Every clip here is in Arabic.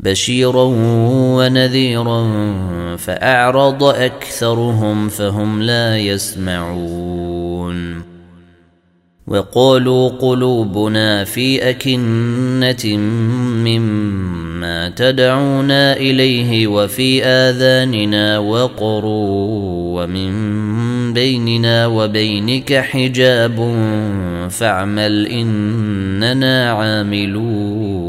بشيرا ونذيرا فأعرض أكثرهم فهم لا يسمعون وقالوا قلوبنا في أكنة مما تدعونا إليه وفي آذاننا وقر ومن بيننا وبينك حجاب فاعمل إننا عاملون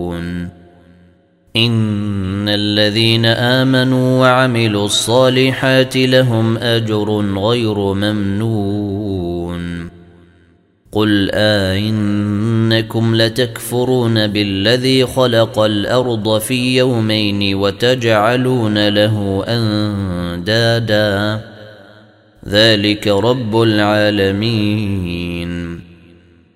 إن الذين آمنوا وعملوا الصالحات لهم أجر غير ممنون. قل آئنكم لتكفرون بالذي خلق الأرض في يومين وتجعلون له أندادا. ذلك رب العالمين.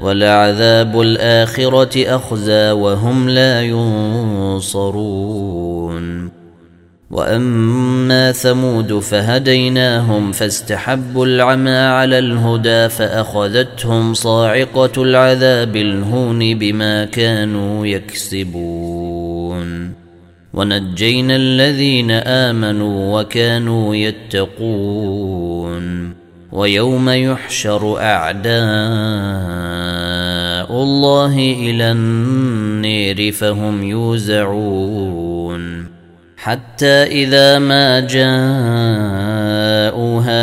ولعذاب الآخرة أخزى وهم لا ينصرون. وأما ثمود فهديناهم فاستحبوا العمى على الهدى فأخذتهم صاعقة العذاب الهون بما كانوا يكسبون. ونجينا الذين آمنوا وكانوا يتقون. ويوم يحشر أعداء الله إلى النير فهم يوزعون. حتى إذا ما جاءوها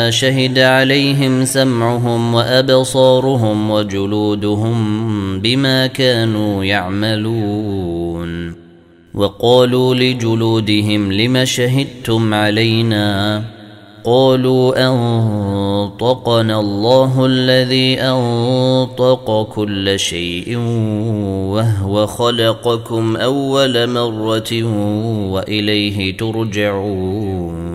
شهد عليهم سمعهم وأبصارهم وجلودهم بما كانوا يعملون. وقالوا لجلودهم لم شهدتم علينا؟ قالوا أنطقنا الله الذي أنطق كل شيء وهو خلقكم أول مرة وإليه ترجعون.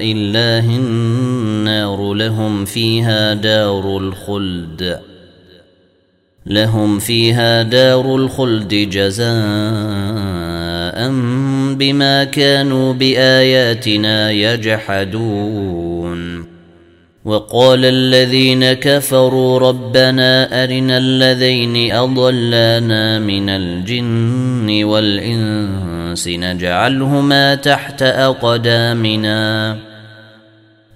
الله النار لهم فيها دار الخلد. لهم فيها دار الخلد جزاء بما كانوا بآياتنا يجحدون. وقال الذين كفروا ربنا أرنا الذين أضلانا من الجن والإنس نجعلهما تحت أقدامنا.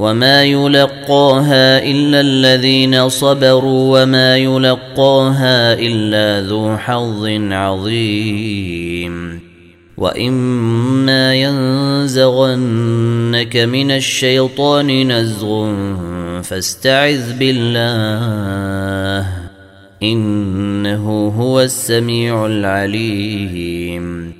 وما يلقاها الا الذين صبروا وما يلقاها الا ذو حظ عظيم واما ينزغنك من الشيطان نزغ فاستعذ بالله انه هو السميع العليم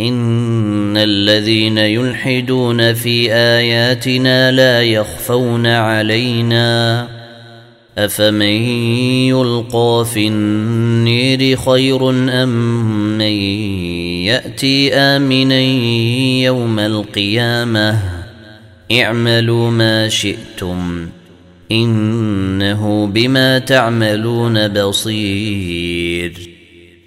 إن الذين يلحدون في آياتنا لا يخفون علينا أفمن يلقى في النير خير أم من يأتي آمنا يوم القيامة اعملوا ما شئتم انه بما تعملون بصير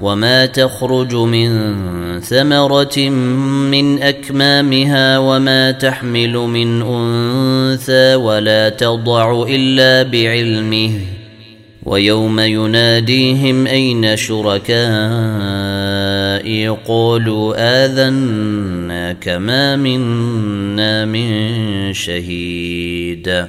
وما تخرج من ثمره من اكمامها وما تحمل من انثى ولا تضع الا بعلمه ويوم يناديهم أين شركائي قالوا آذنا كما منا من شهيد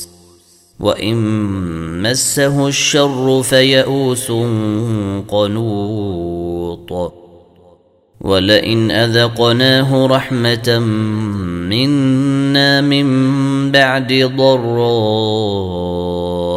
وإن مسه الشر فيئوس قنوط ولئن أذقناه رحمة منا من بعد ضراء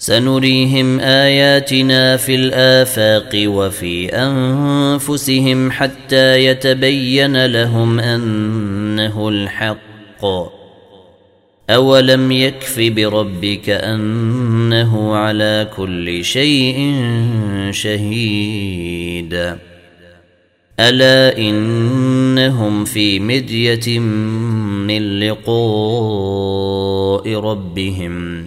سنريهم آياتنا في الآفاق وفي أنفسهم حتى يتبين لهم أنه الحق. أولم يكف بربك أنه على كل شيء شهيد. ألا إنهم في مدية من لقاء ربهم؟